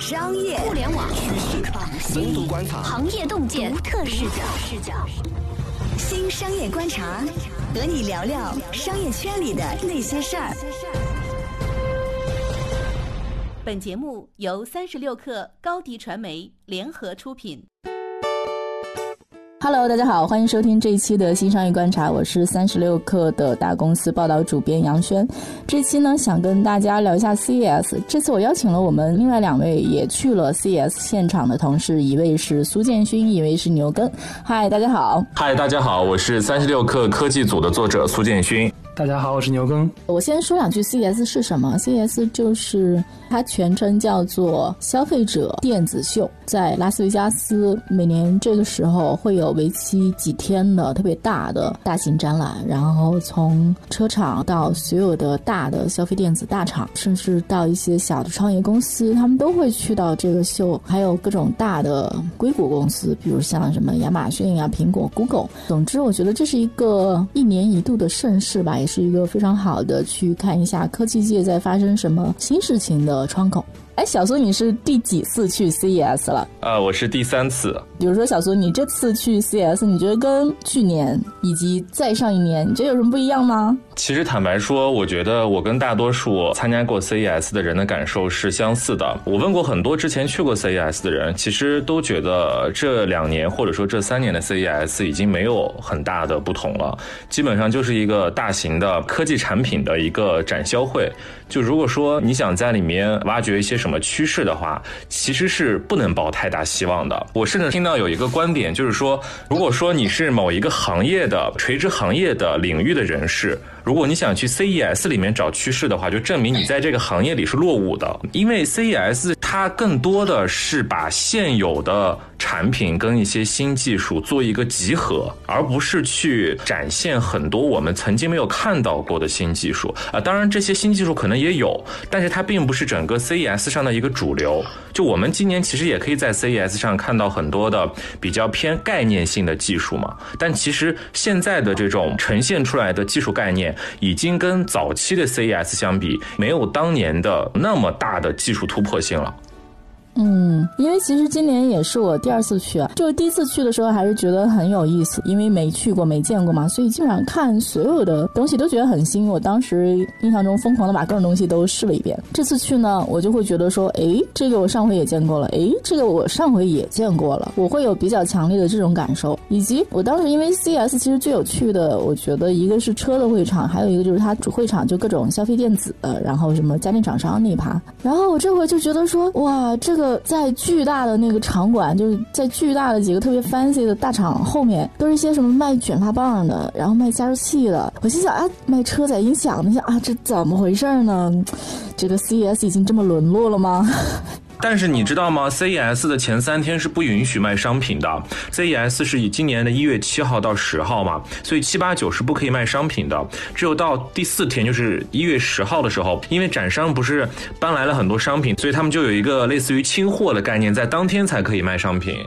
商业、互联网、趋势、深度观察、行业洞见、独特视角、视角。新商业观察，和你聊聊商业圈里的那些事儿。本节目由三十六克高低传媒联合出品。Hello，大家好，欢迎收听这一期的新商业观察，我是三十六克的大公司报道主编杨轩。这期呢，想跟大家聊一下 CES。这次我邀请了我们另外两位也去了 CES 现场的同事，一位是苏建勋，一位是牛根。嗨，大家好。嗨，大家好，我是三十六氪科技组的作者苏建勋。大家好，我是牛耕。我先说两句 CES 是什么？CES 就是它全称叫做消费者电子秀，在拉斯维加斯，每年这个时候会有为期几天的特别大的大型展览，然后从车厂到所有的大的消费电子大厂，甚至到一些小的创业公司，他们都会去到这个秀，还有各种大的硅谷公司，比如像什么亚马逊啊、苹果、Google。总之，我觉得这是一个一年一度的盛事吧，也是一个非常好的去看一下科技界在发生什么新事情的窗口。哎，小苏，你是第几次去 CES 了？呃，我是第三次。比如说，小苏，你这次去 CES，你觉得跟去年以及再上一年，你觉得有什么不一样吗？其实坦白说，我觉得我跟大多数参加过 CES 的人的感受是相似的。我问过很多之前去过 CES 的人，其实都觉得这两年或者说这三年的 CES 已经没有很大的不同了，基本上就是一个大型的科技产品的一个展销会。就如果说你想在里面挖掘一些什么趋势的话，其实是不能抱太大希望的。我甚至听到有一个观点，就是说，如果说你是某一个行业的垂直行业的领域的人士。如果你想去 CES 里面找趋势的话，就证明你在这个行业里是落伍的。因为 CES 它更多的是把现有的产品跟一些新技术做一个集合，而不是去展现很多我们曾经没有看到过的新技术啊。当然，这些新技术可能也有，但是它并不是整个 CES 上的一个主流。就我们今年其实也可以在 CES 上看到很多的比较偏概念性的技术嘛，但其实现在的这种呈现出来的技术概念。已经跟早期的 CES 相比，没有当年的那么大的技术突破性了。嗯，因为其实今年也是我第二次去啊，就是第一次去的时候还是觉得很有意思，因为没去过、没见过嘛，所以基本上看所有的东西都觉得很新。我当时印象中疯狂的把各种东西都试了一遍。这次去呢，我就会觉得说，诶，这个我上回也见过了，诶，这个我上回也见过了，我会有比较强烈的这种感受。以及我当时因为 C S 其实最有趣的，我觉得一个是车的会场，还有一个就是它主会场就各种消费电子，然后什么家电厂商那一趴。然后我这回就觉得说，哇，这个。在巨大的那个场馆，就是在巨大的几个特别 fancy 的大厂后面，都是一些什么卖卷发棒的，然后卖加热器的。我心想啊，卖车载音响的，想啊，这怎么回事呢？这个 CES 已经这么沦落了吗？但是你知道吗？CES 的前三天是不允许卖商品的。CES 是以今年的一月七号到十号嘛，所以七八九是不可以卖商品的。只有到第四天，就是一月十号的时候，因为展商不是搬来了很多商品，所以他们就有一个类似于清货的概念，在当天才可以卖商品。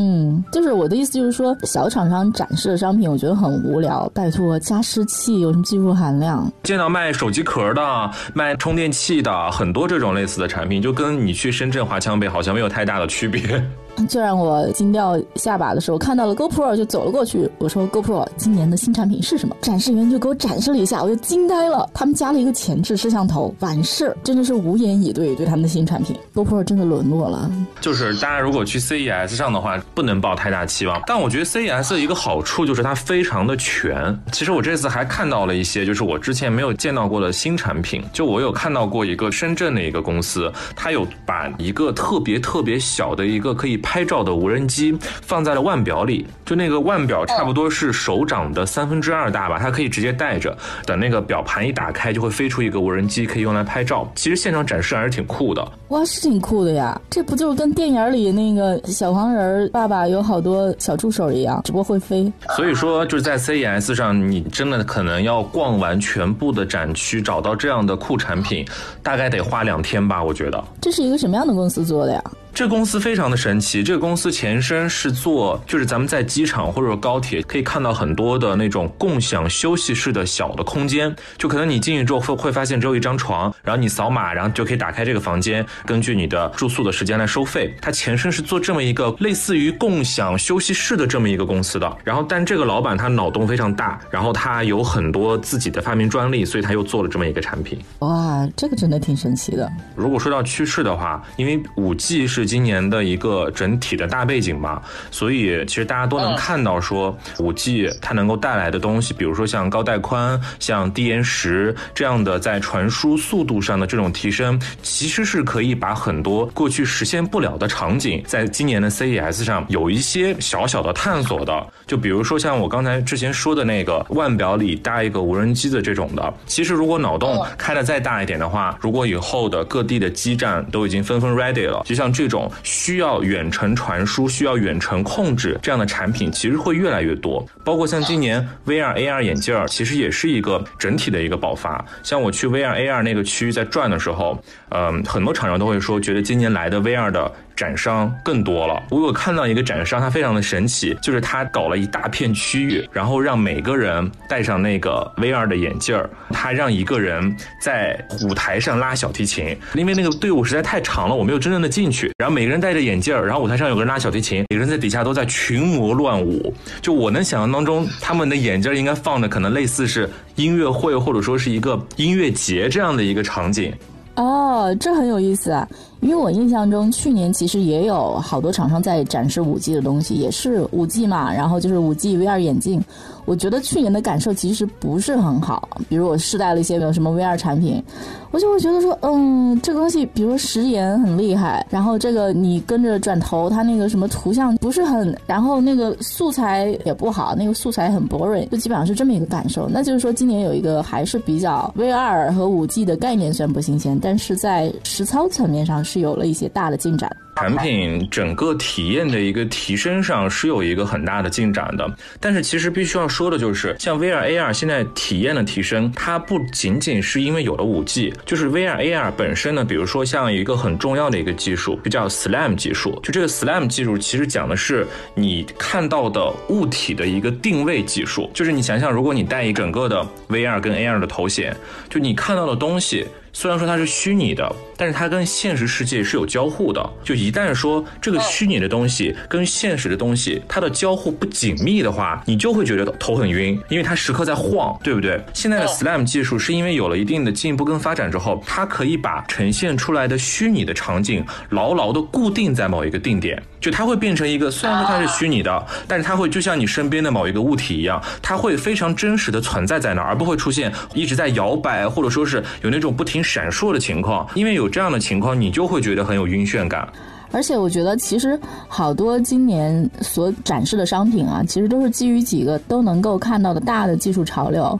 嗯，就是我的意思，就是说小厂商展示的商品，我觉得很无聊。拜托，加湿器有什么技术含量？见到卖手机壳的、卖充电器的，很多这种类似的产品，就跟你去深圳华强北好像没有太大的区别。最让我惊掉下巴的时候，看到了 GoPro 就走了过去。我说 GoPro 今年的新产品是什么？展示员就给我展示了一下，我就惊呆了。他们加了一个前置摄像头，完事儿真的是无言以对。对他们的新产品，GoPro 真的沦落了。就是大家如果去 CES 上的话，不能抱太大期望。但我觉得 CES 的一个好处就是它非常的全。其实我这次还看到了一些，就是我之前没有见到过的新产品。就我有看到过一个深圳的一个公司，它有把一个特别特别小的一个可以。拍照的无人机放在了腕表里，就那个腕表差不多是手掌的三分之二大吧，它可以直接带着。等那个表盘一打开，就会飞出一个无人机，可以用来拍照。其实现场展示还是挺酷的。哇，是挺酷的呀！这不就是跟电影里那个小黄人爸爸有好多小助手一样，只不过会飞。所以说，就是在 CES 上，你真的可能要逛完全部的展区，找到这样的酷产品，大概得花两天吧，我觉得。这是一个什么样的公司做的呀？这公司非常的神奇，这个公司前身是做，就是咱们在机场或者高铁可以看到很多的那种共享休息室的小的空间，就可能你进去之后会会发现只有一张床，然后你扫码，然后就可以打开这个房间，根据你的住宿的时间来收费。它前身是做这么一个类似于共享休息室的这么一个公司的，然后但这个老板他脑洞非常大，然后他有很多自己的发明专利，所以他又做了这么一个产品。哇，这个真的挺神奇的。如果说到趋势的话，因为五 G 是今年的一个整体的大背景嘛，所以其实大家都能看到说五 G 它能够带来的东西，比如说像高带宽、像低延时这样的在传输速度上的这种提升，其实是可以把很多过去实现不了的场景，在今年的 CES 上有一些小小的探索的。就比如说像我刚才之前说的那个腕表里搭一个无人机的这种的，其实如果脑洞开的再大一点的话，如果以后的各地的基站都已经纷纷 ready 了，就像这种需要远程传输、需要远程控制这样的产品，其实会越来越多。包括像今年 VR、AR 眼镜儿，其实也是一个整体的一个爆发。像我去 VR、AR 那个区域在转的时候，嗯，很多厂商都会说，觉得今年来的 VR 的。展商更多了。我有看到一个展商，他非常的神奇，就是他搞了一大片区域，然后让每个人戴上那个 VR 的眼镜儿，他让一个人在舞台上拉小提琴，因为那个队伍实在太长了，我没有真正的进去。然后每个人戴着眼镜儿，然后舞台上有个人拉小提琴，每个人在底下都在群魔乱舞。就我能想象当中，他们的眼镜儿应该放的可能类似是音乐会，或者说是一个音乐节这样的一个场景。哦，这很有意思啊。因为我印象中，去年其实也有好多厂商在展示五 G 的东西，也是五 G 嘛，然后就是五 G VR 眼镜。我觉得去年的感受其实不是很好，比如我试戴了一些没有什么 VR 产品，我就会觉得说，嗯，这个东西，比如说时延很厉害，然后这个你跟着转头，它那个什么图像不是很，然后那个素材也不好，那个素材很 boring，就基本上是这么一个感受。那就是说，今年有一个还是比较 VR 和五 G 的概念虽然不新鲜，但是在实操层面上是有了一些大的进展。产品整个体验的一个提升上是有一个很大的进展的，但是其实必须要说的就是，像 VR AR 现在体验的提升，它不仅仅是因为有了五 G，就是 VR AR 本身呢，比如说像一个很重要的一个技术，就叫 SLAM 技术，就这个 SLAM 技术其实讲的是你看到的物体的一个定位技术，就是你想想，如果你戴一整个的 VR 跟 AR 的头显，就你看到的东西。虽然说它是虚拟的，但是它跟现实世界是有交互的。就一旦说这个虚拟的东西跟现实的东西它的交互不紧密的话，你就会觉得头很晕，因为它时刻在晃，对不对？现在的 SLAM 技术是因为有了一定的进一步跟发展之后，它可以把呈现出来的虚拟的场景牢牢的固定在某一个定点，就它会变成一个虽然说它是虚拟的，但是它会就像你身边的某一个物体一样，它会非常真实的存在在那儿，而不会出现一直在摇摆，或者说是有那种不停。闪烁的情况，因为有这样的情况，你就会觉得很有晕眩感。而且我觉得，其实好多今年所展示的商品啊，其实都是基于几个都能够看到的大的技术潮流。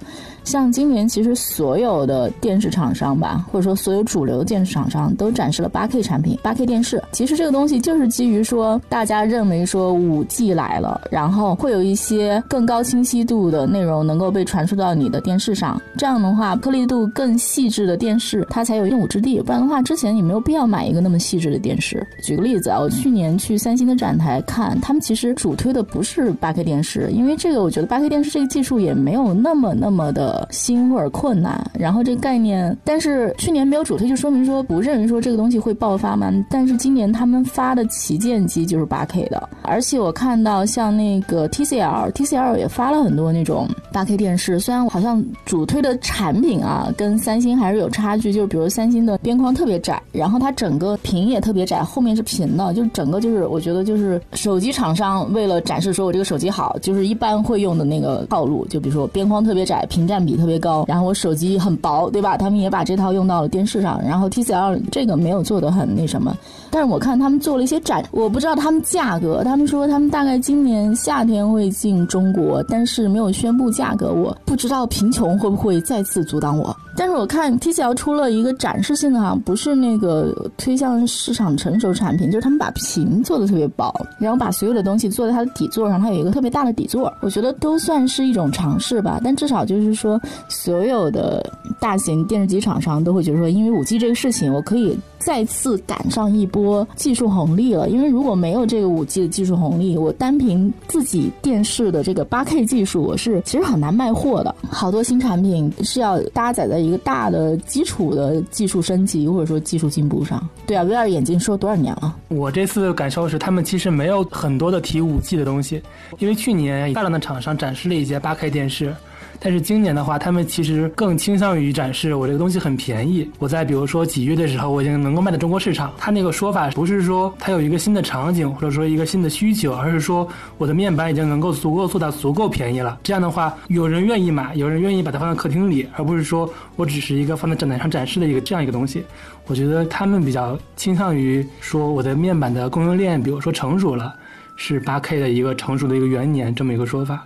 像今年其实所有的电视厂商吧，或者说所有主流电视厂商都展示了八 K 产品，八 K 电视。其实这个东西就是基于说，大家认为说五 G 来了，然后会有一些更高清晰度的内容能够被传输到你的电视上。这样的话，颗粒度更细致的电视，它才有用武之地。不然的话，之前你没有必要买一个那么细致的电视。举个例子啊，我去年去三星的展台看，他们其实主推的不是八 K 电视，因为这个我觉得八 K 电视这个技术也没有那么那么的。新或者困难，然后这个概念，但是去年没有主推，就说明说不认为说这个东西会爆发嘛。但是今年他们发的旗舰机就是八 K 的，而且我看到像那个 TCL，TCL 也发了很多那种八 K 电视。虽然好像主推的产品啊跟三星还是有差距，就是比如三星的边框特别窄，然后它整个屏也特别窄，后面是平的，就是整个就是我觉得就是手机厂商为了展示说我这个手机好，就是一般会用的那个套路，就比如说边框特别窄，屏占比。比特别高，然后我手机很薄，对吧？他们也把这套用到了电视上。然后 TCL 这个没有做的很那什么，但是我看他们做了一些展，我不知道他们价格。他们说他们大概今年夏天会进中国，但是没有宣布价格。我不知道贫穷会不会再次阻挡我。但是我看 TCL 出了一个展示性的，好像不是那个推向市场成熟产品，就是他们把屏做的特别薄，然后把所有的东西做在它的底座上，它有一个特别大的底座。我觉得都算是一种尝试吧，但至少就是说说所有的大型电视机厂商都会觉得说，因为五 G 这个事情，我可以再次赶上一波技术红利了。因为如果没有这个五 G 的技术红利，我单凭自己电视的这个八 K 技术，我是其实很难卖货的。好多新产品是要搭载在一个大的基础的技术升级或者说技术进步上。对啊，VR 眼镜说多少年了？我这次感受是，他们其实没有很多的提五 G 的东西，因为去年大量的厂商展示了一些八 K 电视。但是今年的话，他们其实更倾向于展示我这个东西很便宜。我在比如说几月的时候，我已经能够卖到中国市场。他那个说法不是说它有一个新的场景或者说一个新的需求，而是说我的面板已经能够足够做到足够便宜了。这样的话，有人愿意买，有人愿意把它放在客厅里，而不是说我只是一个放在展台上展示的一个这样一个东西。我觉得他们比较倾向于说我的面板的供应链，比如说成熟了，是八 K 的一个成熟的一个元年这么一个说法。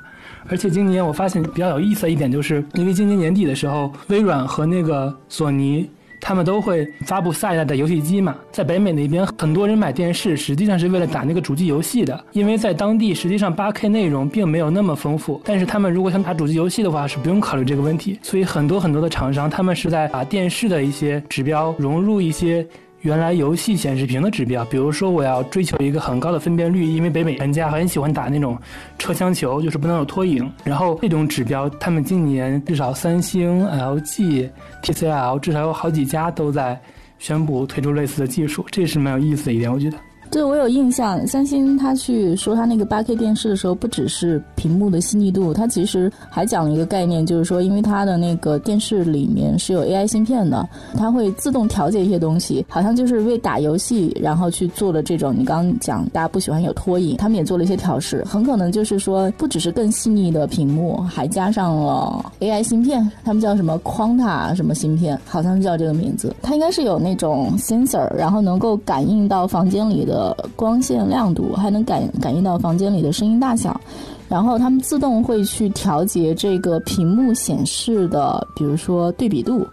而且今年我发现比较有意思的一点，就是因为今年年底的时候，微软和那个索尼他们都会发布下一代的游戏机嘛。在北美那边，很多人买电视实际上是为了打那个主机游戏的，因为在当地实际上 8K 内容并没有那么丰富。但是他们如果想打主机游戏的话，是不用考虑这个问题。所以很多很多的厂商，他们是在把电视的一些指标融入一些。原来游戏显示屏的指标，比如说我要追求一个很高的分辨率，因为北美玩家很喜欢打那种车厢球，就是不能有拖影。然后这种指标，他们今年至少三星、LG、TCL 至少有好几家都在宣布推出类似的技术，这是蛮有意思的一点，我觉得。对，我有印象。三星他去说他那个八 K 电视的时候，不只是屏幕的细腻度，他其实还讲了一个概念，就是说，因为它的那个电视里面是有 AI 芯片的，它会自动调节一些东西，好像就是为打游戏然后去做的这种。你刚刚讲大家不喜欢有拖影，他们也做了一些调试，很可能就是说，不只是更细腻的屏幕，还加上了 AI 芯片，他们叫什么 Quanta 什么芯片，好像是叫这个名字。它应该是有那种 sensor，然后能够感应到房间里的。光线亮度还能感感应到房间里的声音大小，然后他们自动会去调节这个屏幕显示的，比如说对比度。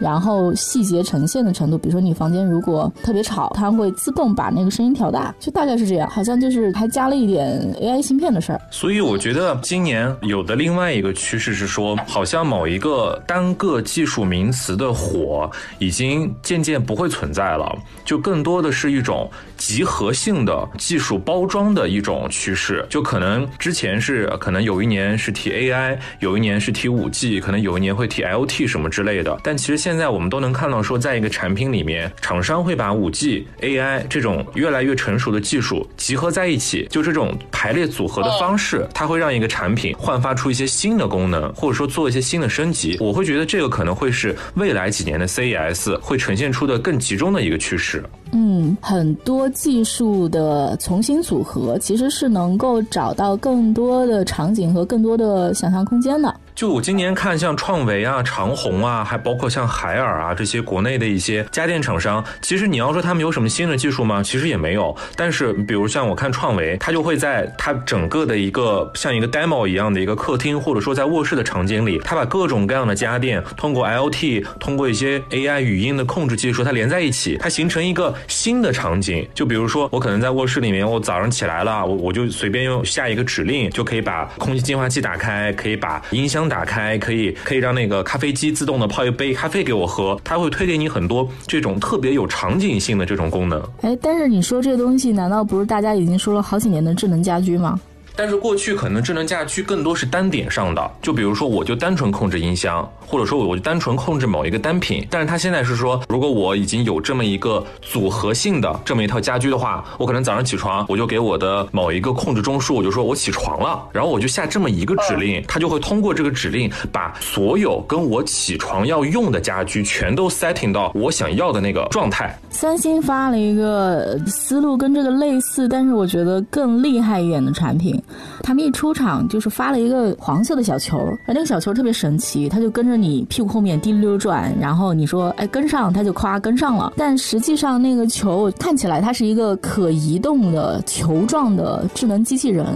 然后细节呈现的程度，比如说你房间如果特别吵，它会自动把那个声音调大，就大概是这样。好像就是还加了一点 AI 芯片的事儿。所以我觉得今年有的另外一个趋势是说，好像某一个单个技术名词的火已经渐渐不会存在了，就更多的是一种集合性的技术包装的一种趋势。就可能之前是可能有一年是提 AI，有一年是提五 G，可能有一年会提 LT 什么之类的，但其实现现在我们都能看到，说在一个产品里面，厂商会把五 G、AI 这种越来越成熟的技术集合在一起，就这种排列组合的方式，它会让一个产品焕发出一些新的功能，或者说做一些新的升级。我会觉得这个可能会是未来几年的 CES 会呈现出的更集中的一个趋势。嗯，很多技术的重新组合，其实是能够找到更多的场景和更多的想象空间的。就我今年看，像创维啊、长虹啊，还包括像海尔啊这些国内的一些家电厂商，其实你要说他们有什么新的技术吗？其实也没有。但是，比如像我看创维，它就会在它整个的一个像一个 demo 一样的一个客厅，或者说在卧室的场景里，它把各种各样的家电通过 LT，通过一些 AI 语音的控制技术，它连在一起，它形成一个新的场景。就比如说，我可能在卧室里面，我早上起来了，我我就随便用下一个指令，就可以把空气净化器打开，可以把音箱。打开可以可以让那个咖啡机自动的泡一杯咖啡给我喝，它会推给你很多这种特别有场景性的这种功能。哎，但是你说这东西，难道不是大家已经说了好几年的智能家居吗？但是过去可能智能家居更多是单点上的，就比如说我就单纯控制音箱，或者说我就单纯控制某一个单品。但是它现在是说，如果我已经有这么一个组合性的这么一套家居的话，我可能早上起床我就给我的某一个控制中枢，我就说我起床了，然后我就下这么一个指令，它就会通过这个指令把所有跟我起床要用的家居全都 setting 到我想要的那个状态。三星发了一个思路跟这个类似，但是我觉得更厉害一点的产品。他们一出场就是发了一个黄色的小球，而那个小球特别神奇，它就跟着你屁股后面滴溜转，然后你说哎跟上，它就夸跟上了。但实际上那个球看起来它是一个可移动的球状的智能机器人。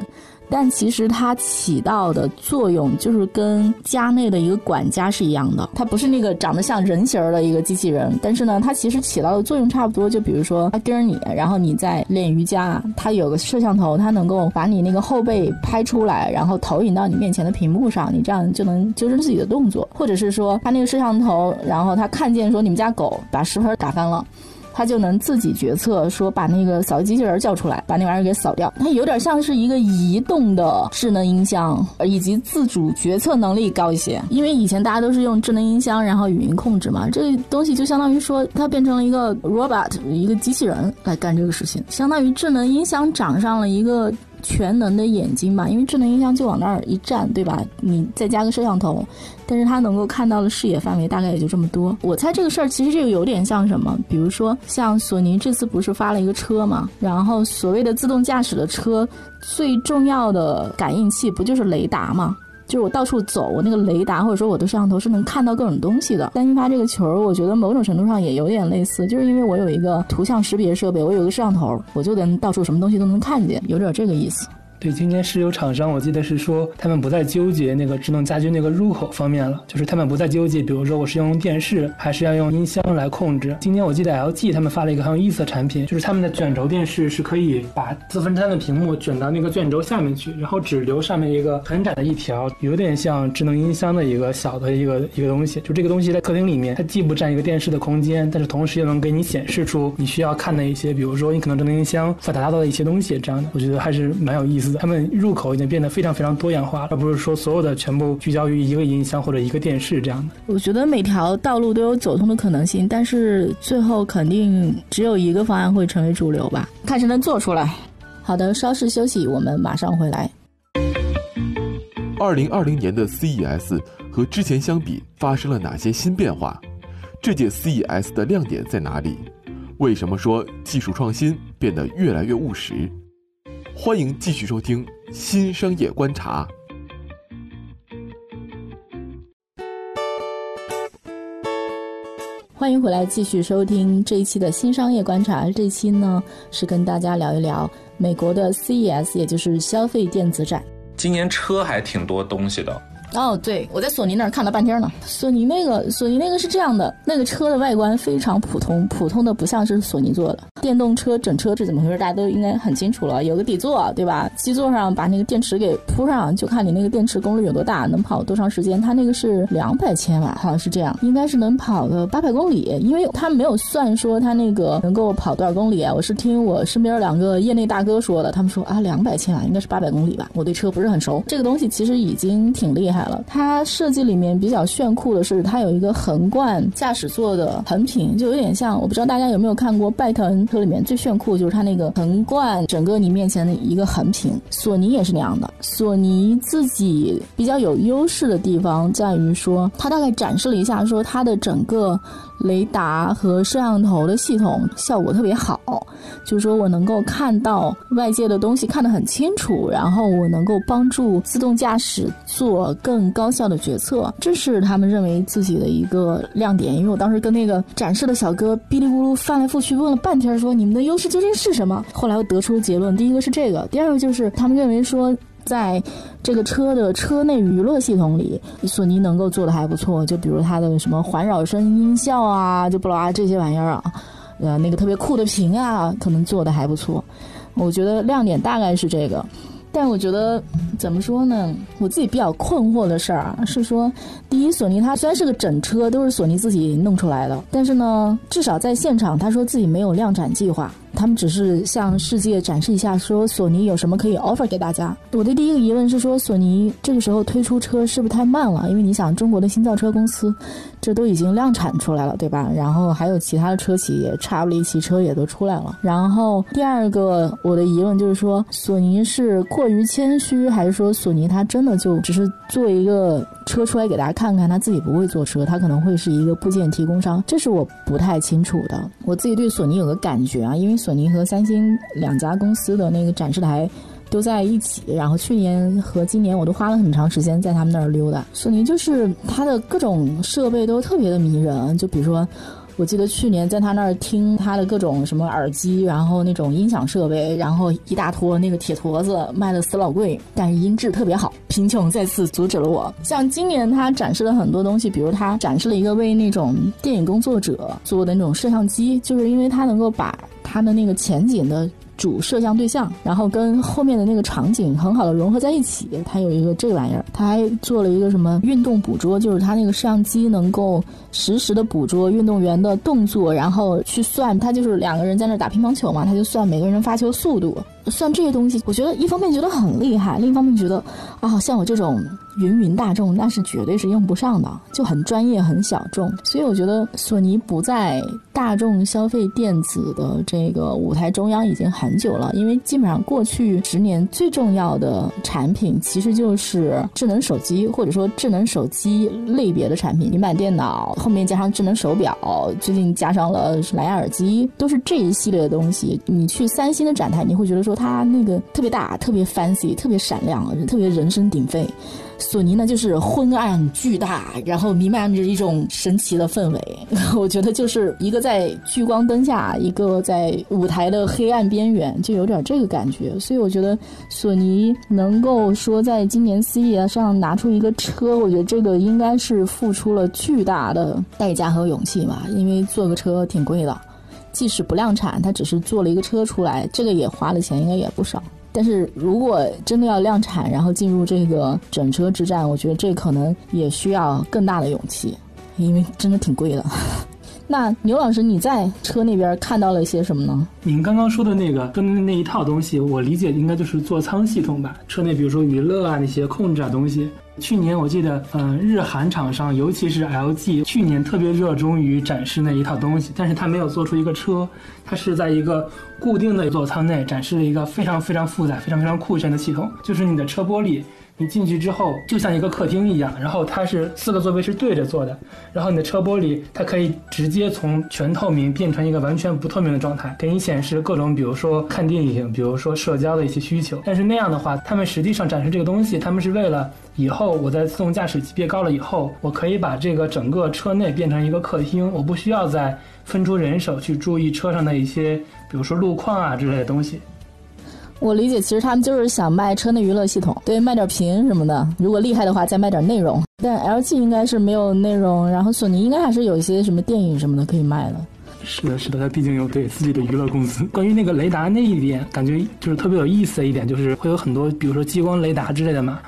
但其实它起到的作用就是跟家内的一个管家是一样的，它不是那个长得像人形儿的一个机器人，但是呢，它其实起到的作用差不多。就比如说，它跟着你，然后你在练瑜伽，它有个摄像头，它能够把你那个后背拍出来，然后投影到你面前的屏幕上，你这样就能纠正自己的动作。或者是说，它那个摄像头，然后它看见说你们家狗把食盆打翻了。它就能自己决策，说把那个扫地机器人叫出来，把那玩意儿给扫掉。它有点像是一个移动的智能音箱，以及自主决策能力高一些。因为以前大家都是用智能音箱，然后语音控制嘛，这东西就相当于说它变成了一个 robot，一个机器人来干这个事情，相当于智能音箱长上了一个。全能的眼睛吧，因为智能音箱就往那儿一站，对吧？你再加个摄像头，但是它能够看到的视野范围大概也就这么多。我猜这个事儿其实就有点像什么？比如说像索尼这次不是发了一个车嘛，然后所谓的自动驾驶的车最重要的感应器不就是雷达吗？就是我到处走，我那个雷达或者说我的摄像头是能看到各种东西的。三星发这个球，我觉得某种程度上也有点类似，就是因为我有一个图像识别设备，我有一个摄像头，我就能到处什么东西都能看见，有点这个意思。对，今年是有厂商，我记得是说他们不再纠结那个智能家居那个入口方面了，就是他们不再纠结，比如说我是用电视还是要用音箱来控制。今天我记得 LG 他们发了一个很有意思的产品，就是他们的卷轴电视是可以把四分之三的屏幕卷到那个卷轴下面去，然后只留上面一个很窄的一条，有点像智能音箱的一个小的一个一个东西。就这个东西在客厅里面，它既不占一个电视的空间，但是同时又能给你显示出你需要看的一些，比如说你可能智能音箱所达到的一些东西，这样的，我觉得还是蛮有意思的。他们入口。已经变得非常非常多样化，而不是说所有的全部聚焦于一个音箱或者一个电视这样的。我觉得每条道路都有走通的可能性，但是最后肯定只有一个方案会成为主流吧，看谁能做出来。好的，稍事休息，我们马上回来。二零二零年的 CES 和之前相比发生了哪些新变化？这届 CES 的亮点在哪里？为什么说技术创新变得越来越务实？欢迎继续收听《新商业观察》。欢迎回来，继续收听这一期的新商业观察。这期呢是跟大家聊一聊美国的 CES，也就是消费电子展。今年车还挺多东西的。哦，对，我在索尼那儿看了半天呢。索尼那个，索尼那个是这样的，那个车的外观非常普通，普通的不像是索尼做的。电动车整车是怎么回事？大家都应该很清楚了。有个底座，对吧？基座上把那个电池给铺上，就看你那个电池功率有多大，能跑多长时间。它那个是两百千瓦，好像是这样，应该是能跑个八百公里。因为它没有算说它那个能够跑多少公里啊。我是听我身边两个业内大哥说的，他们说啊，两百千瓦应该是八百公里吧。我对车不是很熟，这个东西其实已经挺厉害。了，它设计里面比较炫酷的是，它有一个横贯驾驶座的横屏，就有点像我不知道大家有没有看过拜腾车里面最炫酷就是它那个横贯整个你面前的一个横屏。索尼也是那样的，索尼自己比较有优势的地方在于说，它大概展示了一下说它的整个。雷达和摄像头的系统效果特别好，就是说我能够看到外界的东西看得很清楚，然后我能够帮助自动驾驶做更高效的决策，这是他们认为自己的一个亮点。因为我当时跟那个展示的小哥哔哩咕噜翻来覆去问了半天，说你们的优势究竟是什么？后来又得出结论，第一个是这个，第二个就是他们认为说。在这个车的车内娱乐系统里，索尼能够做的还不错。就比如它的什么环绕声音效啊，就布拉这些玩意儿啊，呃，那个特别酷的屏啊，可能做的还不错。我觉得亮点大概是这个。但我觉得怎么说呢？我自己比较困惑的事儿啊，是说，第一，索尼它虽然是个整车，都是索尼自己弄出来的，但是呢，至少在现场，他说自己没有量产计划。他们只是向世界展示一下，说索尼有什么可以 offer 给大家。我的第一个疑问是说，索尼这个时候推出车是不是太慢了？因为你想，中国的新造车公司，这都已经量产出来了，对吧？然后还有其他的车企也差不离汽车也都出来了。然后第二个我的疑问就是说，索尼是过于谦虚，还是说索尼它真的就只是做一个？车出来给大家看看，他自己不会做车，他可能会是一个部件提供商，这是我不太清楚的。我自己对索尼有个感觉啊，因为索尼和三星两家公司的那个展示台都在一起，然后去年和今年我都花了很长时间在他们那儿溜达。索尼就是它的各种设备都特别的迷人，就比如说。我记得去年在他那儿听他的各种什么耳机，然后那种音响设备，然后一大坨那个铁坨子卖的死老贵，但是音质特别好。贫穷再次阻止了我。像今年他展示了很多东西，比如他展示了一个为那种电影工作者做的那种摄像机，就是因为他能够把他的那个前景的。主摄像对象，然后跟后面的那个场景很好的融合在一起。它有一个这玩意儿，它还做了一个什么运动捕捉，就是它那个摄像机能够实时的捕捉运动员的动作，然后去算。它就是两个人在那打乒乓球嘛，它就算每个人发球速度。算这些东西，我觉得一方面觉得很厉害，另一方面觉得啊，像我这种芸芸大众，那是绝对是用不上的，就很专业、很小众。所以我觉得索尼不在大众消费电子的这个舞台中央已经很久了，因为基本上过去十年最重要的产品其实就是智能手机，或者说智能手机类别的产品，平板电脑后面加上智能手表，最近加上了蓝牙耳机，都是这一系列的东西。你去三星的展台，你会觉得说。它那个特别大，特别 fancy，特别闪亮，特别人声鼎沸。索尼呢，就是昏暗巨大，然后弥漫着一种神奇的氛围。我觉得就是一个在聚光灯下，一个在舞台的黑暗边缘，就有点这个感觉。所以我觉得索尼能够说在今年 CES 上拿出一个车，我觉得这个应该是付出了巨大的代价和勇气吧，因为做个车挺贵的。即使不量产，它只是做了一个车出来，这个也花的钱应该也不少。但是如果真的要量产，然后进入这个整车之战，我觉得这可能也需要更大的勇气，因为真的挺贵的。那牛老师，你在车那边看到了一些什么呢？您刚刚说的那个，跟那一套东西，我理解应该就是座舱系统吧？车内比如说娱乐啊那些控制啊东西。去年我记得，嗯，日韩厂商，尤其是 LG，去年特别热衷于展示那一套东西，但是它没有做出一个车，它是在一个固定的座舱内展示了一个非常非常复杂、非常非常酷炫的系统，就是你的车玻璃。你进去之后就像一个客厅一样，然后它是四个座位是对着坐的，然后你的车玻璃它可以直接从全透明变成一个完全不透明的状态，给你显示各种比如说看电影，比如说社交的一些需求。但是那样的话，他们实际上展示这个东西，他们是为了以后我在自动驾驶级别高了以后，我可以把这个整个车内变成一个客厅，我不需要再分出人手去注意车上的一些，比如说路况啊之类的东西。我理解，其实他们就是想卖车内娱乐系统，对，卖点屏什么的。如果厉害的话，再卖点内容。但 LG 应该是没有内容，然后索尼应该还是有一些什么电影什么的可以卖的。是的，是的，它毕竟有对自己的娱乐公司。关于那个雷达那一点，感觉就是特别有意思的一点，就是会有很多，比如说激光雷达之类的嘛。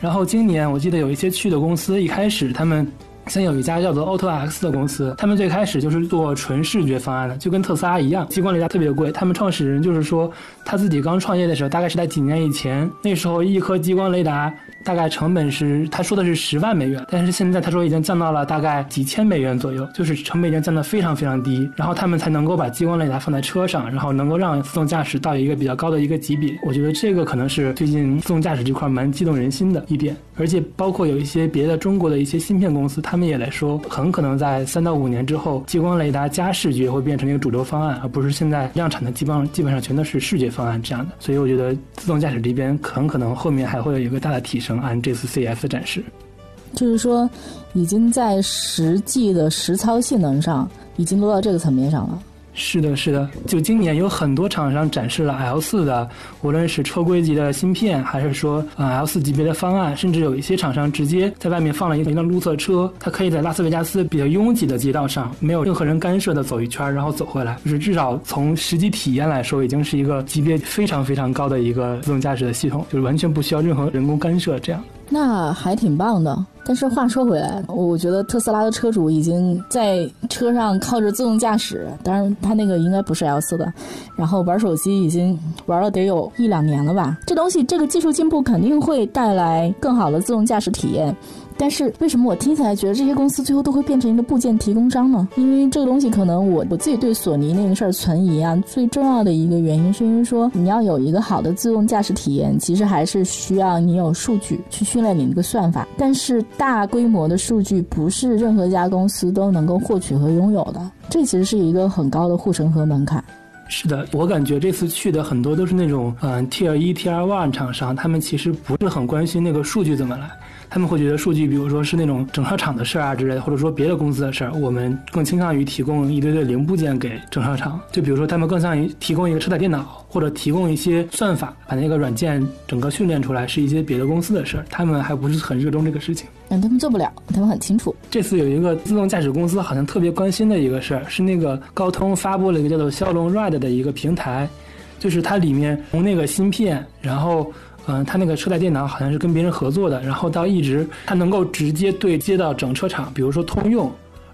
然后今年我记得有一些去的公司，一开始他们。像有一家叫做 Auto X 的公司，他们最开始就是做纯视觉方案的，就跟特斯拉一样，激光雷达特别贵。他们创始人就是说，他自己刚创业的时候，大概是在几年以前，那时候一颗激光雷达。大概成本是他说的是十万美元，但是现在他说已经降到了大概几千美元左右，就是成本已经降得非常非常低，然后他们才能够把激光雷达放在车上，然后能够让自动驾驶到一个比较高的一个级别。我觉得这个可能是最近自动驾驶这块蛮激动人心的一点，而且包括有一些别的中国的一些芯片公司，他们也来说，很可能在三到五年之后，激光雷达加视觉会变成一个主流方案，而不是现在量产的基本上基本上全都是视觉方案这样的。所以我觉得自动驾驶这边很可能后面还会有一个大的提升。按这次 CS 展示，就是说，已经在实际的实操性能上，已经落到这个层面上了。是的，是的，就今年有很多厂商展示了 L 四的，无论是车规级的芯片，还是说呃 L 四级别的方案，甚至有一些厂商直接在外面放了一辆路测车，它可以在拉斯维加斯比较拥挤的街道上，没有任何人干涉的走一圈，然后走回来，就是至少从实际体验来说，已经是一个级别非常非常高的一个自动驾驶的系统，就是完全不需要任何人工干涉这样。那还挺棒的，但是话说回来，我觉得特斯拉的车主已经在车上靠着自动驾驶，当然他那个应该不是 L 四的，然后玩手机已经玩了得有一两年了吧。这东西这个技术进步肯定会带来更好的自动驾驶体验。但是为什么我听起来觉得这些公司最后都会变成一个部件提供商呢？因为这个东西可能我我自己对索尼那个事儿存疑啊。最重要的一个原因是因为说你要有一个好的自动驾驶体验，其实还是需要你有数据去训练你那个算法。但是大规模的数据不是任何一家公司都能够获取和拥有的，这其实是一个很高的护城河门槛。是的，我感觉这次去的很多都是那种嗯 Tier 一 Tier one 厂商，他们其实不是很关心那个数据怎么来。他们会觉得数据，比如说是那种整车厂的事儿啊之类的，或者说别的公司的事儿，我们更倾向于提供一堆堆零部件给整车厂。就比如说，他们更像于提供一个车载电脑，或者提供一些算法，把那个软件整个训练出来，是一些别的公司的事儿。他们还不是很热衷这个事情。嗯，他们做不了，他们很清楚。这次有一个自动驾驶公司好像特别关心的一个事儿，是那个高通发布了一个叫做骁龙 Ride 的一个平台，就是它里面从那个芯片，然后。嗯，它那个车载电脑好像是跟别人合作的，然后到一直它能够直接对接到整车厂，比如说通用，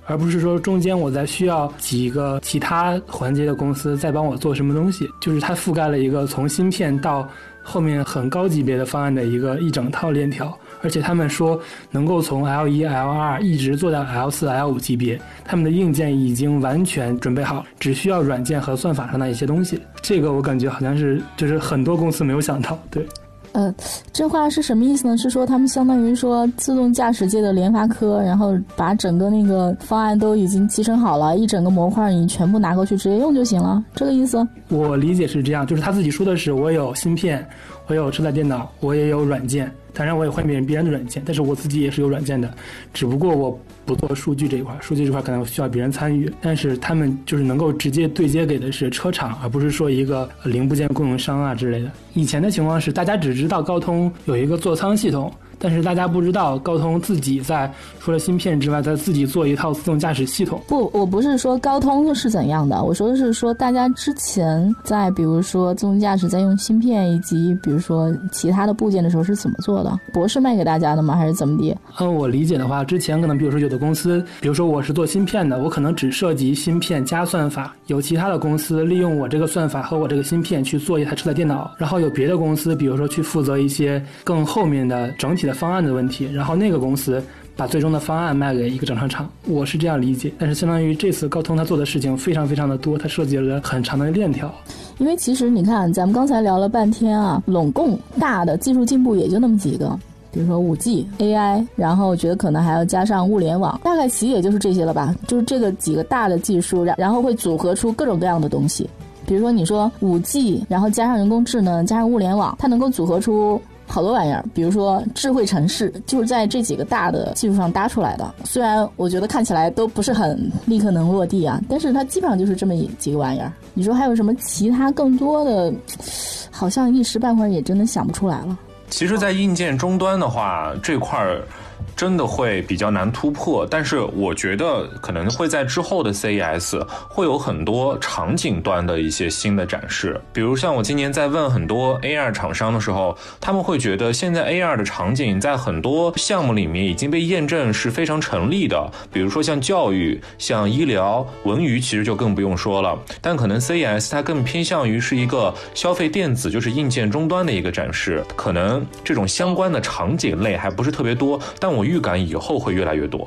而不是说中间我在需要几个其他环节的公司在帮我做什么东西，就是它覆盖了一个从芯片到后面很高级别的方案的一个一整套链条，而且他们说能够从 L 一、L 二一直做到 L 四、L 五级别，他们的硬件已经完全准备好，只需要软件和算法上的一些东西。这个我感觉好像是就是很多公司没有想到，对。呃，这话是什么意思呢？是说他们相当于说自动驾驶界的联发科，然后把整个那个方案都已经集成好了，一整个模块你全部拿过去直接用就行了，这个意思？我理解是这样，就是他自己说的是我有芯片，我有车载电脑，我也有软件。当然，我也会别人别人的软件，但是我自己也是有软件的，只不过我不做数据这一块，数据这块可能需要别人参与。但是他们就是能够直接对接给的是车厂，而不是说一个零部件供应商啊之类的。以前的情况是，大家只知道高通有一个座舱系统。但是大家不知道，高通自己在除了芯片之外，在自己做一套自动驾驶系统。不，我不是说高通是怎样的，我说的是说大家之前在比如说自动驾驶在用芯片以及比如说其他的部件的时候是怎么做的？博士卖给大家的吗？还是怎么的？按我理解的话，之前可能比如说有的公司，比如说我是做芯片的，我可能只涉及芯片加算法，有其他的公司利用我这个算法和我这个芯片去做一台车载电脑，然后有别的公司，比如说去负责一些更后面的整体。方案的问题，然后那个公司把最终的方案卖给一个整车厂，我是这样理解。但是相当于这次高通他做的事情非常非常的多，他设计了很长的链条。因为其实你看，咱们刚才聊了半天啊，拢共大的技术进步也就那么几个，比如说五 G、AI，然后我觉得可能还要加上物联网，大概其也就是这些了吧。就是这个几个大的技术，然然后会组合出各种各样的东西。比如说你说五 G，然后加上人工智能，加上物联网，它能够组合出。好多玩意儿，比如说智慧城市，就是在这几个大的技术上搭出来的。虽然我觉得看起来都不是很立刻能落地啊，但是它基本上就是这么几个玩意儿。你说还有什么其他更多的？好像一时半会儿也真的想不出来了。其实，在硬件终端的话，这块儿。真的会比较难突破，但是我觉得可能会在之后的 CES 会有很多场景端的一些新的展示，比如像我今年在问很多 AR 厂商的时候，他们会觉得现在 AR 的场景在很多项目里面已经被验证是非常成立的，比如说像教育、像医疗、文娱，其实就更不用说了。但可能 CES 它更偏向于是一个消费电子，就是硬件终端的一个展示，可能这种相关的场景类还不是特别多，但我。预感以后会越来越多。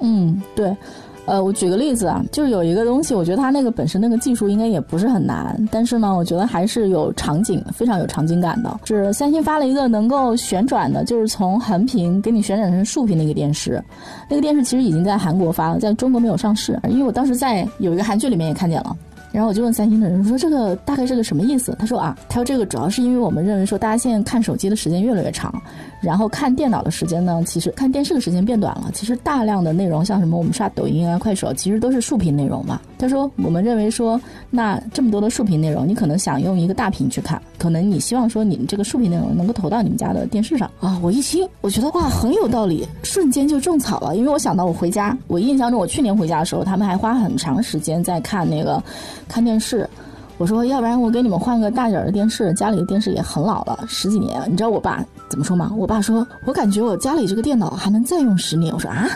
嗯，对，呃，我举个例子啊，就是有一个东西，我觉得它那个本身那个技术应该也不是很难，但是呢，我觉得还是有场景，非常有场景感的。是三星发了一个能够旋转的，就是从横屏给你旋转成竖屏的一个电视。那个电视其实已经在韩国发了，在中国没有上市，因为我当时在有一个韩剧里面也看见了。然后我就问三星的人说：“这个大概是个什么意思？”他说：“啊，他说这个主要是因为我们认为说，大家现在看手机的时间越来越长，然后看电脑的时间呢，其实看电视的时间变短了。其实大量的内容，像什么我们刷抖音啊、快手，其实都是竖屏内容嘛。”他说：“我们认为说，那这么多的竖屏内容，你可能想用一个大屏去看，可能你希望说，你们这个竖屏内容能够投到你们家的电视上啊。”我一听，我觉得哇，很有道理，瞬间就种草了。因为我想到我回家，我印象中我去年回家的时候，他们还花很长时间在看那个。看电视，我说要不然我给你们换个大点儿的电视，家里的电视也很老了，十几年。你知道我爸怎么说吗？我爸说，我感觉我家里这个电脑还能再用十年。我说啊。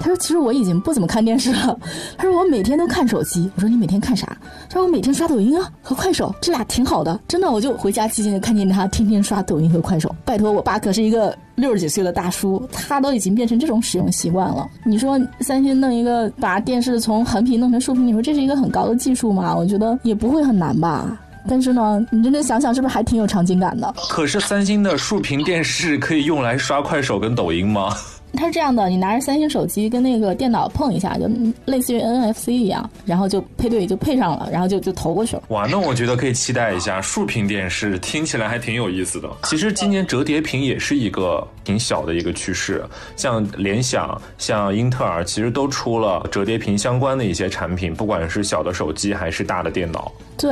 他说：“其实我已经不怎么看电视了。”他说：“我每天都看手机。”我说：“你每天看啥？”他说：“我每天刷抖音啊和快手，这俩挺好的，真的。”我就回家期间就看见他天天刷抖音和快手。拜托，我爸可是一个六十几岁的大叔，他都已经变成这种使用习惯了。你说三星弄一个把电视从横屏弄成竖屏，你说这是一个很高的技术吗？我觉得也不会很难吧。但是呢，你真的想想，是不是还挺有场景感的？可是三星的竖屏电视可以用来刷快手跟抖音吗？它是这样的，你拿着三星手机跟那个电脑碰一下，就类似于 NFC 一样，然后就配对就配上了，然后就就投过去了。哇，那我觉得可以期待一下竖屏电视，听起来还挺有意思的。其实今年折叠屏也是一个挺小的一个趋势，像联想、像英特尔，其实都出了折叠屏相关的一些产品，不管是小的手机还是大的电脑。对。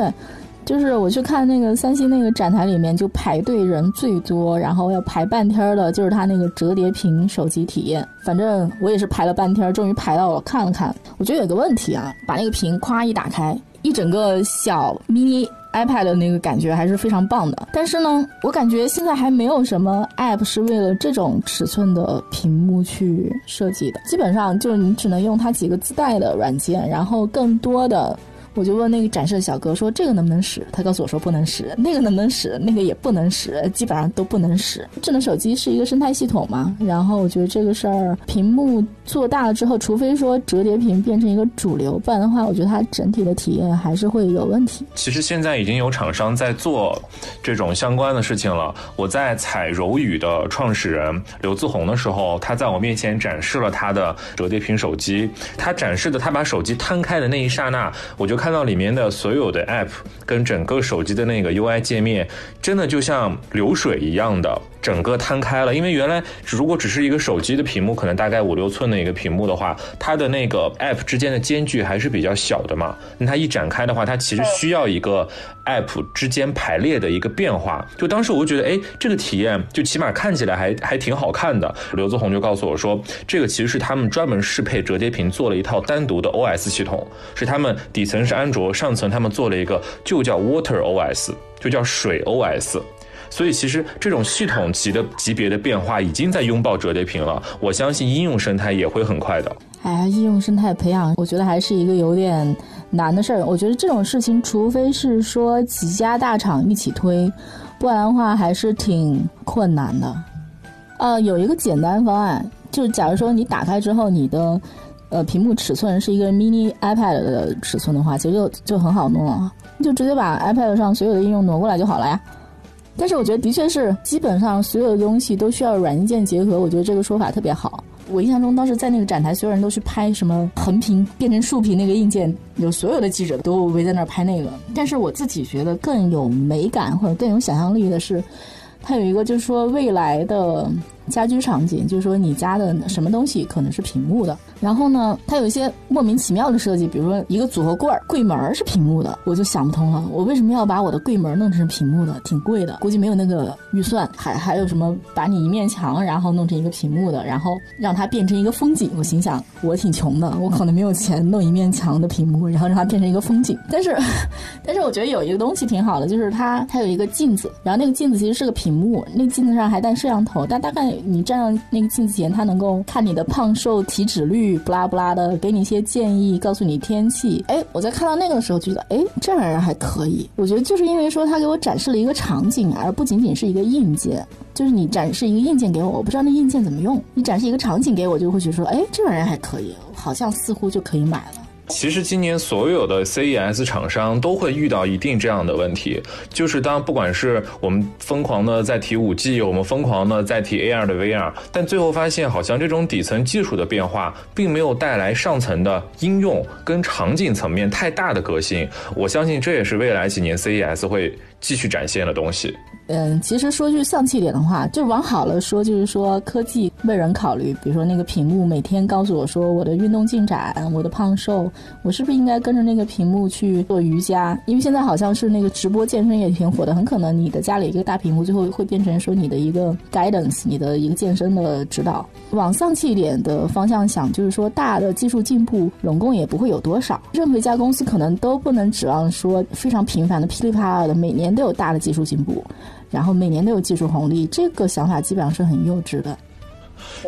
就是我去看那个三星那个展台里面，就排队人最多，然后要排半天的，就是它那个折叠屏手机体验。反正我也是排了半天，终于排到了，看了看。我觉得有个问题啊，把那个屏咵一打开，一整个小 mini iPad 的那个感觉还是非常棒的。但是呢，我感觉现在还没有什么 App 是为了这种尺寸的屏幕去设计的，基本上就是你只能用它几个自带的软件，然后更多的。我就问那个展示的小哥说：“这个能不能使？”他告诉我说：“不能使。”那个能不能使？那个也不能使，基本上都不能使。智能手机是一个生态系统嘛，然后我觉得这个事儿，屏幕做大了之后，除非说折叠屏变成一个主流，不然的话，我觉得它整体的体验还是会有问题。其实现在已经有厂商在做这种相关的事情了。我在采柔宇的创始人刘自宏的时候，他在我面前展示了他的折叠屏手机。他展示的，他把手机摊开的那一刹那，我就看。看到里面的所有的 App 跟整个手机的那个 UI 界面，真的就像流水一样的整个摊开了。因为原来如果只是一个手机的屏幕，可能大概五六寸的一个屏幕的话，它的那个 App 之间的间距还是比较小的嘛。那它一展开的话，它其实需要一个 App 之间排列的一个变化。就当时我就觉得，哎，这个体验就起码看起来还还挺好看的。刘子宏就告诉我说，这个其实是他们专门适配折叠屏做了一套单独的 OS 系统，是他们底层是。安卓上层他们做了一个，就叫 Water OS，就叫水 OS，所以其实这种系统级的级别的变化已经在拥抱折叠屏了。我相信应用生态也会很快的。哎，应用生态培养，我觉得还是一个有点难的事儿。我觉得这种事情，除非是说几家大厂一起推，不然的话还是挺困难的。呃，有一个简单方案，就是假如说你打开之后，你的。呃，屏幕尺寸是一个 mini iPad 的尺寸的话，其实就就很好弄了，你就直接把 iPad 上所有的应用挪过来就好了呀。但是我觉得的确是，基本上所有的东西都需要软硬件结合，我觉得这个说法特别好。我印象中当时在那个展台，所有人都去拍什么横屏变成竖屏那个硬件，有所有的记者都围在那儿拍那个。但是我自己觉得更有美感或者更有想象力的是，它有一个就是说未来的。家居场景就是说，你家的什么东西可能是屏幕的。然后呢，它有一些莫名其妙的设计，比如说一个组合柜儿，柜门儿是屏幕的，我就想不通了，我为什么要把我的柜门弄成屏幕的？挺贵的，估计没有那个预算。还还有什么把你一面墙然后弄成一个屏幕的，然后让它变成一个风景？我心想，我挺穷的，我可能没有钱弄一面墙的屏幕，然后让它变成一个风景。但是，但是我觉得有一个东西挺好的，就是它它有一个镜子，然后那个镜子其实是个屏幕，那镜子上还带摄像头，但大概。你站到那个镜子前，它能够看你的胖瘦、体脂率，不拉不拉的，给你一些建议，告诉你天气。哎，我在看到那个的时候，觉得哎，这玩意儿还可以。我觉得就是因为说它给我展示了一个场景，而不仅仅是一个硬件。就是你展示一个硬件给我，我不知道那硬件怎么用。你展示一个场景给我，就会觉得说，哎，这玩意儿还可以，好像似乎就可以买了。其实今年所有的 CES 厂商都会遇到一定这样的问题，就是当不管是我们疯狂的在提 5G，我们疯狂的在提 AR 的 VR，但最后发现好像这种底层技术的变化，并没有带来上层的应用跟场景层面太大的革新。我相信这也是未来几年 CES 会继续展现的东西。嗯，其实说句丧气点的话，就往好了说，就是说科技为人考虑。比如说那个屏幕每天告诉我说我的运动进展、我的胖瘦，我是不是应该跟着那个屏幕去做瑜伽？因为现在好像是那个直播健身也挺火的，很可能你的家里一个大屏幕最后会变成说你的一个 guidance，你的一个健身的指导。往丧气一点的方向想，就是说大的技术进步拢共也不会有多少，任何一家公司可能都不能指望说非常频繁的噼里啪啦的每年都有大的技术进步。然后每年都有技术红利，这个想法基本上是很幼稚的。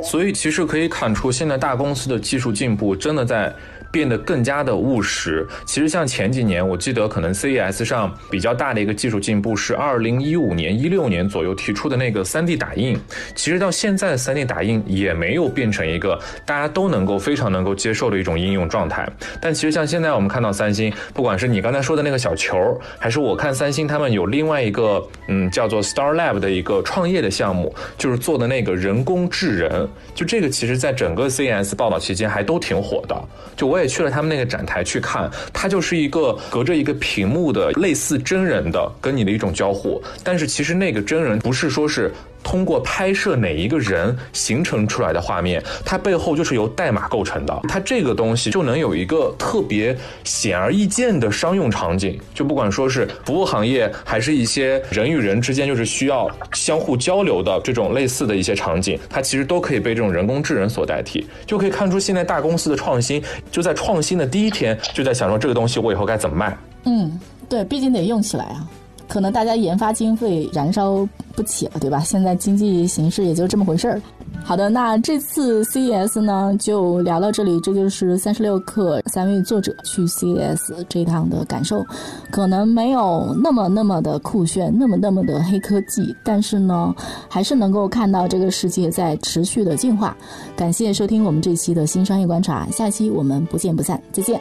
所以其实可以看出，现在大公司的技术进步真的在变得更加的务实。其实像前几年，我记得可能 CES 上比较大的一个技术进步是二零一五年、一六年左右提出的那个三 D 打印。其实到现在，三 D 打印也没有变成一个大家都能够非常能够接受的一种应用状态。但其实像现在我们看到三星，不管是你刚才说的那个小球，还是我看三星他们有另外一个嗯叫做 Star Lab 的一个创业的项目，就是做的那个人工智人。就这个，其实在整个 CES 报道期间还都挺火的。就我也去了他们那个展台去看，它就是一个隔着一个屏幕的类似真人的跟你的一种交互，但是其实那个真人不是说是。通过拍摄哪一个人形成出来的画面，它背后就是由代码构成的。它这个东西就能有一个特别显而易见的商用场景。就不管说是服务行业，还是一些人与人之间就是需要相互交流的这种类似的一些场景，它其实都可以被这种人工智能所代替。就可以看出现在大公司的创新就在创新的第一天就在想说这个东西我以后该怎么卖。嗯，对，毕竟得用起来啊。可能大家研发经费燃烧不起了，对吧？现在经济形势也就这么回事儿。好的，那这次 CES 呢就聊到这里。这就是三十六氪三位作者去 CES 这趟的感受，可能没有那么那么的酷炫，那么那么的黑科技，但是呢，还是能够看到这个世界在持续的进化。感谢收听我们这期的新商业观察，下期我们不见不散，再见。